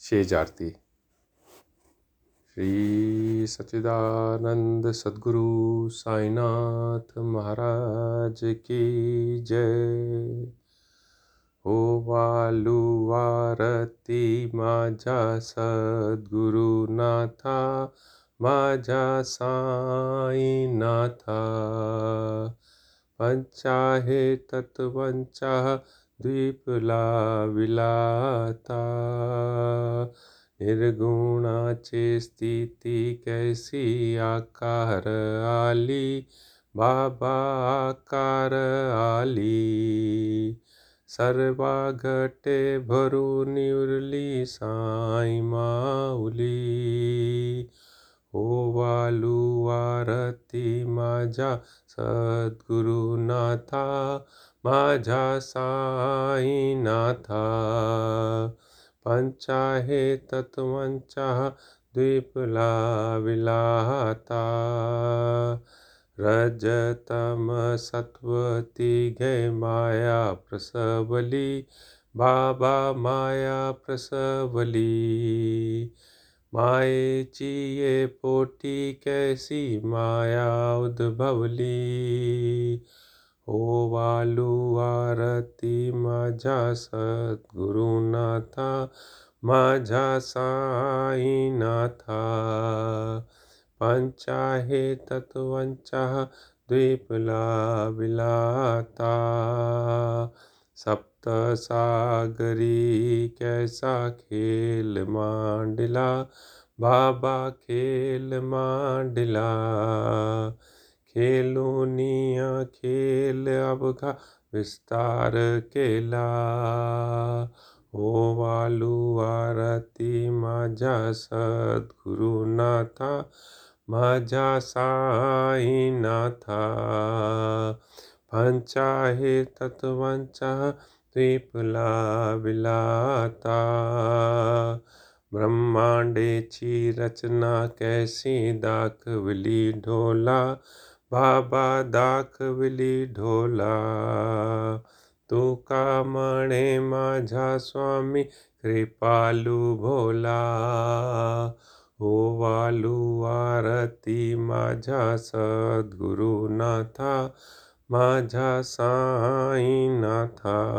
शेज आरती श्री सच्चिदानंद सदगुरु साईनाथ महाराज की जय। हो वालू आरती माझ्या सद्गुरुनाथा माझ्या साईनाथा। पंचाहे तत्वंचा द्वीपला विलाता निर्गुणाचे स्थिती कैसी? आकार आली। बाबा आकार आली। सर्वा घटे भरून उरली साई माऊली। ओ वालू आरती माझ्या सद्गुरुनाथा। माझ्या साईनाथा पंचाहे तत्वांच्या द्वीपला विलाता रजतम सत्वती घे माया प्रसवली, बाबा माया प्रसवली. मायेची ये पोटी कैसी माया उद्भवली. आरती माझ्या सद्गुरुनाथा, माझ्या साईनाथा. पंचाहे तत्वंचा द्वीपला विलाता. सप्तसागरी कैसा खेल मांडला, बाबा खेल मांडला. खेलुनिया खेल अवघा विस्तार केला। ओ वालू आरती माझ्या सद्गुरुनाथा माझ्या साईनाथा पंचाहे तत्वांचा द्वीपला विलाता। ब्रह्मांडेची रचना कैसी दाखवली ढोला बाबा दाखवली ढोला। तू का म्हणे माझा स्वामी, कृपालू भोला। ओ वालू आरती माझ्या सद्गुरुनाथा माझ्या साईनाथा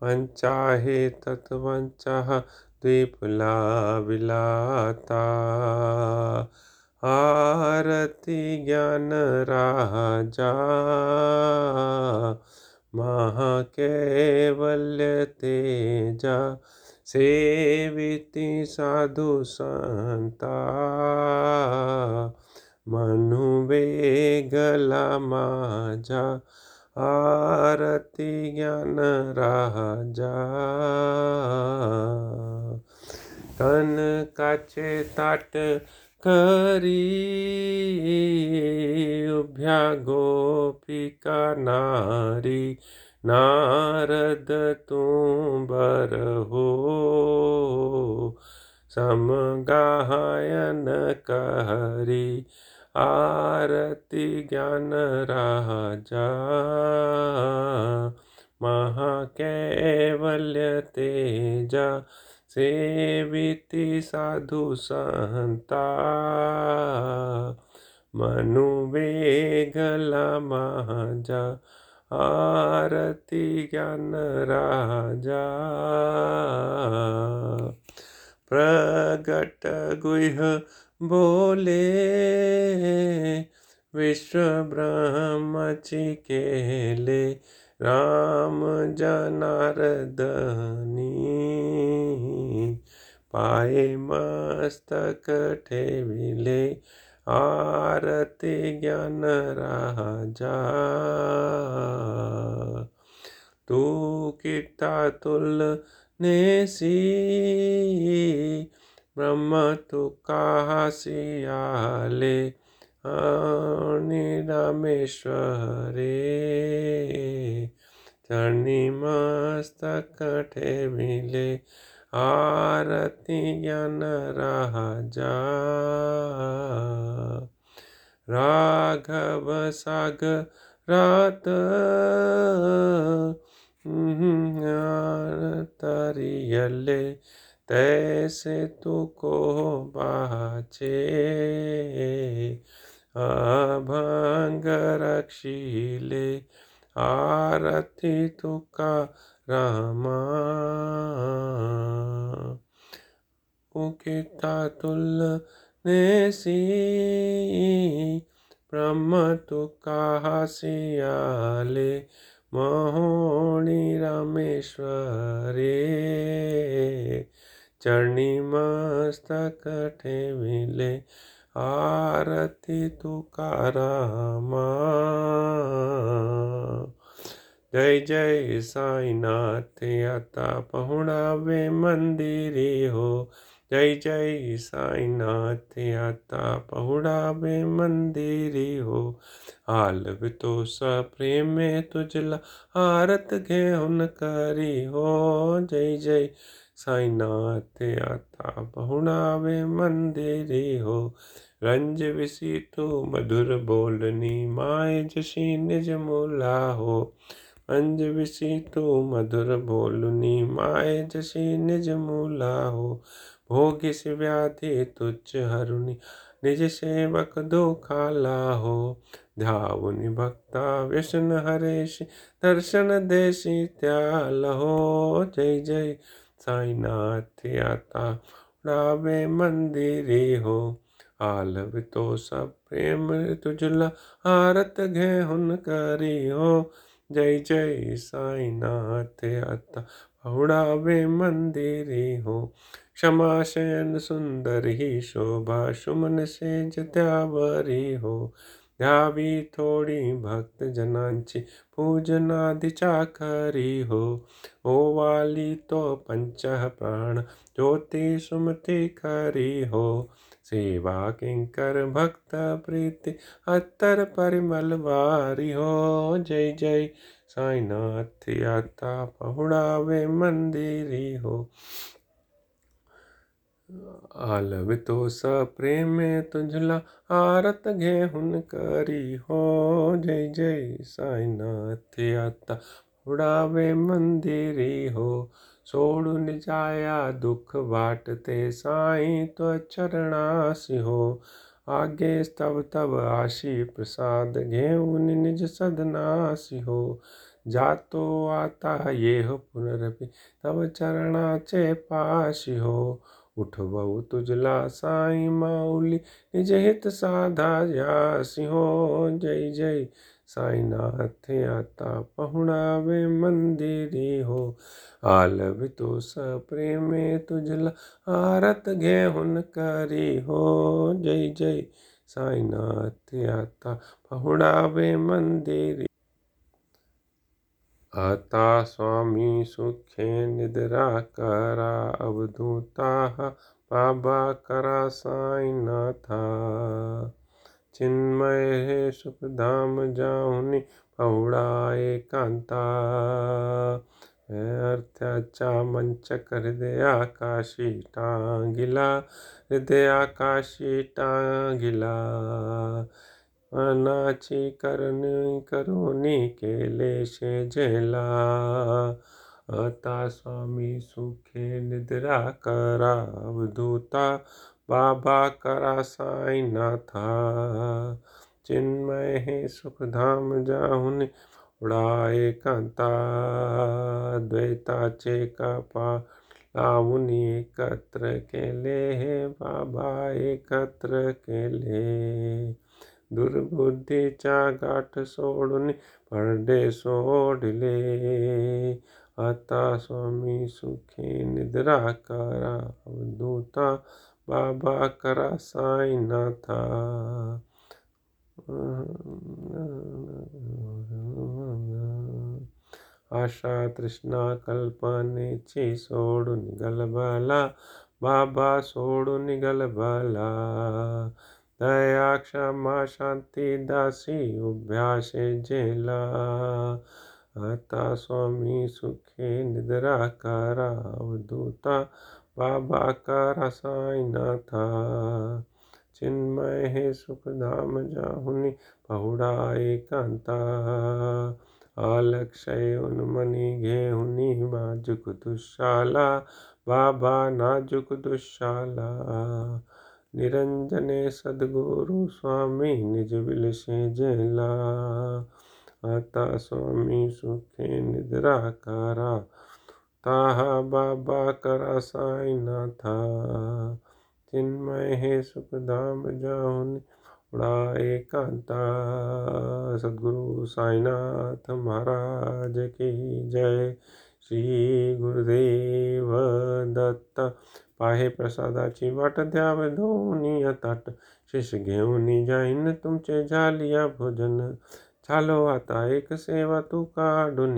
पंचाहे तत्वांचा द्वीपला विलाता। आरती ज्ञान राजा। महाकेवल्य तेजा, सेविती साधु संता। मनु वेगला माझा, आरती ज्ञान राजा। कनकाचे ताट करी उभ्या गोपिका नारी, नारद तू बर हो समगायन करी आरती ज्ञान राजा। महाकैवल्य तेजा सेविती साधु संता, मनु वेगला महाजा आरती ज्ञान राजा। प्रगट गुह बोले, विश्व ब्रह्मची केले राम जनार्दनी पाये मस्तक ठेविले, आरती ज्ञान राजा। तू किता तुल नेसी, ब्रह्म तुका आणि रामेश्वरे चरणी मस्तक ठेविले आरती ज्ञान राजा। राघव सागरात तरियले तैसे तू तुको बाचे। अभंग रक्षिले आरती तुका रामा। उकिता तुल नेसी, ब्रह्म तुका हसियाले महोणी रामेश्वरे। चरणी मस्तक ठेविले आरती तुकारामा। जय जय साईनाथ, आता पहुणावे मंदिरी हो। जय जय साईनाथ, आता पहुडावे मंदिरी हो। हाल तो स प्रेम तुझला आरत घेऊन करी हो। जय जय साईनाथ आता पहुणावे मंदिरी हो। रंज विसी तू मधुर बोलनी माय जशी निज मूला हो। रंज विसी तू मधुर बोलनी माय जशी निज मूला हो। भोगिस व्याधि तुच्छ हरुनि, निज सेवक दो खाला हो। ध्यावुनि भक्ता व्यसन हरेश, दर्शन देशी त्याल हो। जय जय साईनाथ आता रावे मंदिरी हो। आलव तो सब प्रेम तुझला, आरत घे हुन करी हो। जय जय साईनाथ आता पहुड़ावे मंदिरी हो। क्षमा शयन सुंदर ही शोभा, सुमन से जत्यावरी हो। ध्यावी थोडी भक्त जनांची, पूजनादि चाकरी हो। ओ वाली तो पंच प्राण, ज्योति सुमति करी हो। सेवा किंकर भक्त प्रीति, अत्तर परिमल वारी हो। जय जय। साईनाथ याता पहुड़ावे मंदिरी हो। आलवितो स प्रेम तुझला आरत घे हुन करी हो। जय जय साईनाथ आता उडावे मंदिरी हो। सोडून जाया दुख वाटते साई तो चरणासी हो। आगे स्तव तब आशी प्रसाद घेऊन निज सदनासी हो। जातो आता ये हो पुनरपि तव चरणाचे पाशी हो। उठवऊ तुझला साई माउली निज हित साधा यासी हो जय जय साईनाथ आता पहुणावे मंदिरी हो। आलव तो प्रेमे तुझला आरत घेऊन करी हो। जय जय साईनाथ आता पहुणावे मंदिरी आता स्वामी सुखे निद्रा करा अवधूता बाबा करा साई साईनाथा चिन्मय हे सुखधाम जाऊनी पहुडा एकांता अर्थ्याच्या मंचक हृदयाकाशी टांगिला हृदयाकाशी टांगिला। मनाची करणी करुणी केले शेजेला। आता स्वामी सुखे निद्रा करा अवधूता बाबा करा साई साईनाथा चिन्मय हे सुखधाम जाहून उडाए कांता। द्वैताचे कपा लावून एकत्र केले हे, बाबा एकत्र केले। दुर्बुद्धीच्या गाठ सोडून पडदे सोडले। आता स्वामी सुखी निद्रा करा, अवधूता बाबा करा साई साईनाथा आशा तृष्णा कल्पने कल्पनेची सोडून गलबला, बाबा सोडून गलबला। दया क्षमा शांती दासी उभ्या जेला। आता स्वामी सुखे निद्रा करा अवधूता बाबा करा साईनाथा। चिन्मय हे सुखधाम जाहुनी, पहुडा एकांता। आलक्षय उन्मनी घेहुनी बाजुक दुशाला, बाबा नाजुक दुशाला। निरंजने सद्गुरु स्वामी निज विलसे जेला। आता स्वामी सुखे निद्रा करा, ताहा बाबा करा साईना था चिन्मय हे सुखधाम जाऊन उड़ा एकांता सद्गुरु साईनाथ महाराज की जय। श्री गुरुदेव दत्त पाहे प्रसादाची वाट द्याव दोन्ही ताट। शिष घेऊन जाईन तुमचे झालिया भोजन। झालो आता एक सेवा तू काढून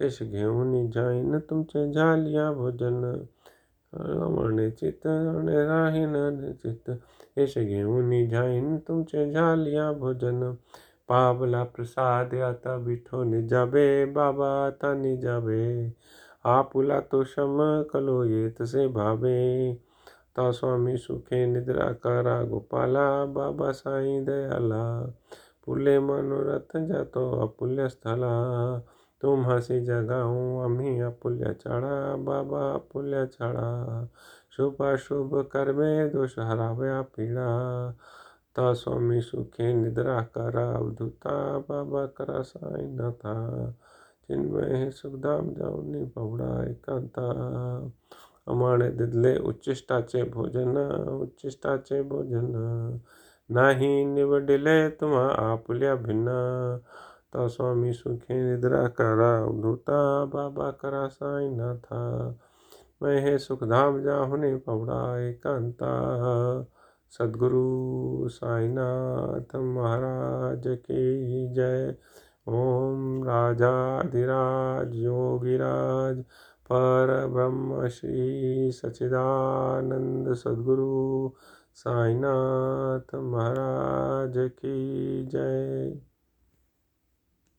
शेष घेऊन जाईन तुमचे झालिया भोजन। रमणे चित्त राहीन चित्त शेष घेऊन जाईन तुमचे झालिया भोजन। पावला प्रसाद आता बिठो निजाबे बाबा आता निजाबे आपुला तो शम कलो ये तसे भावे। ता स्वामी सुखे निद्रा करा गोपाला बाबा साई दयाला। फुले मनोरथ जातो अपुल्य स्थला। तुम्हासी जगाऊ, आम्ही अपुल्य छाडा बाबा अपुल्य छाडा शुभाशुभ कर्मे दोष हराव्या पीडा। ता स्वामी सुखे निद्रा करा अवधूता बाबा करा साईनाथा चिन्मय सुखधाम जाऊनी पवडा एकांता। अमाणे दिदले उच्चिष्टाचे भोजन उच्चिष्टाचे भोजन। नाही निवडिले तुम्हा आपुल्या भिन्न। ता स्वामी सुखे निद्रा करा अवधूता बाबा करा साई साईनाथा मैं हे सुखधाम जाहुने पवडा एकांता। सदगुरु साईनाथ महाराज की जय। ओम राजाधिराज योगिराज पर ब्रह्म श्री सचिदानंद सदगुरु साईनाथ महाराज की जय।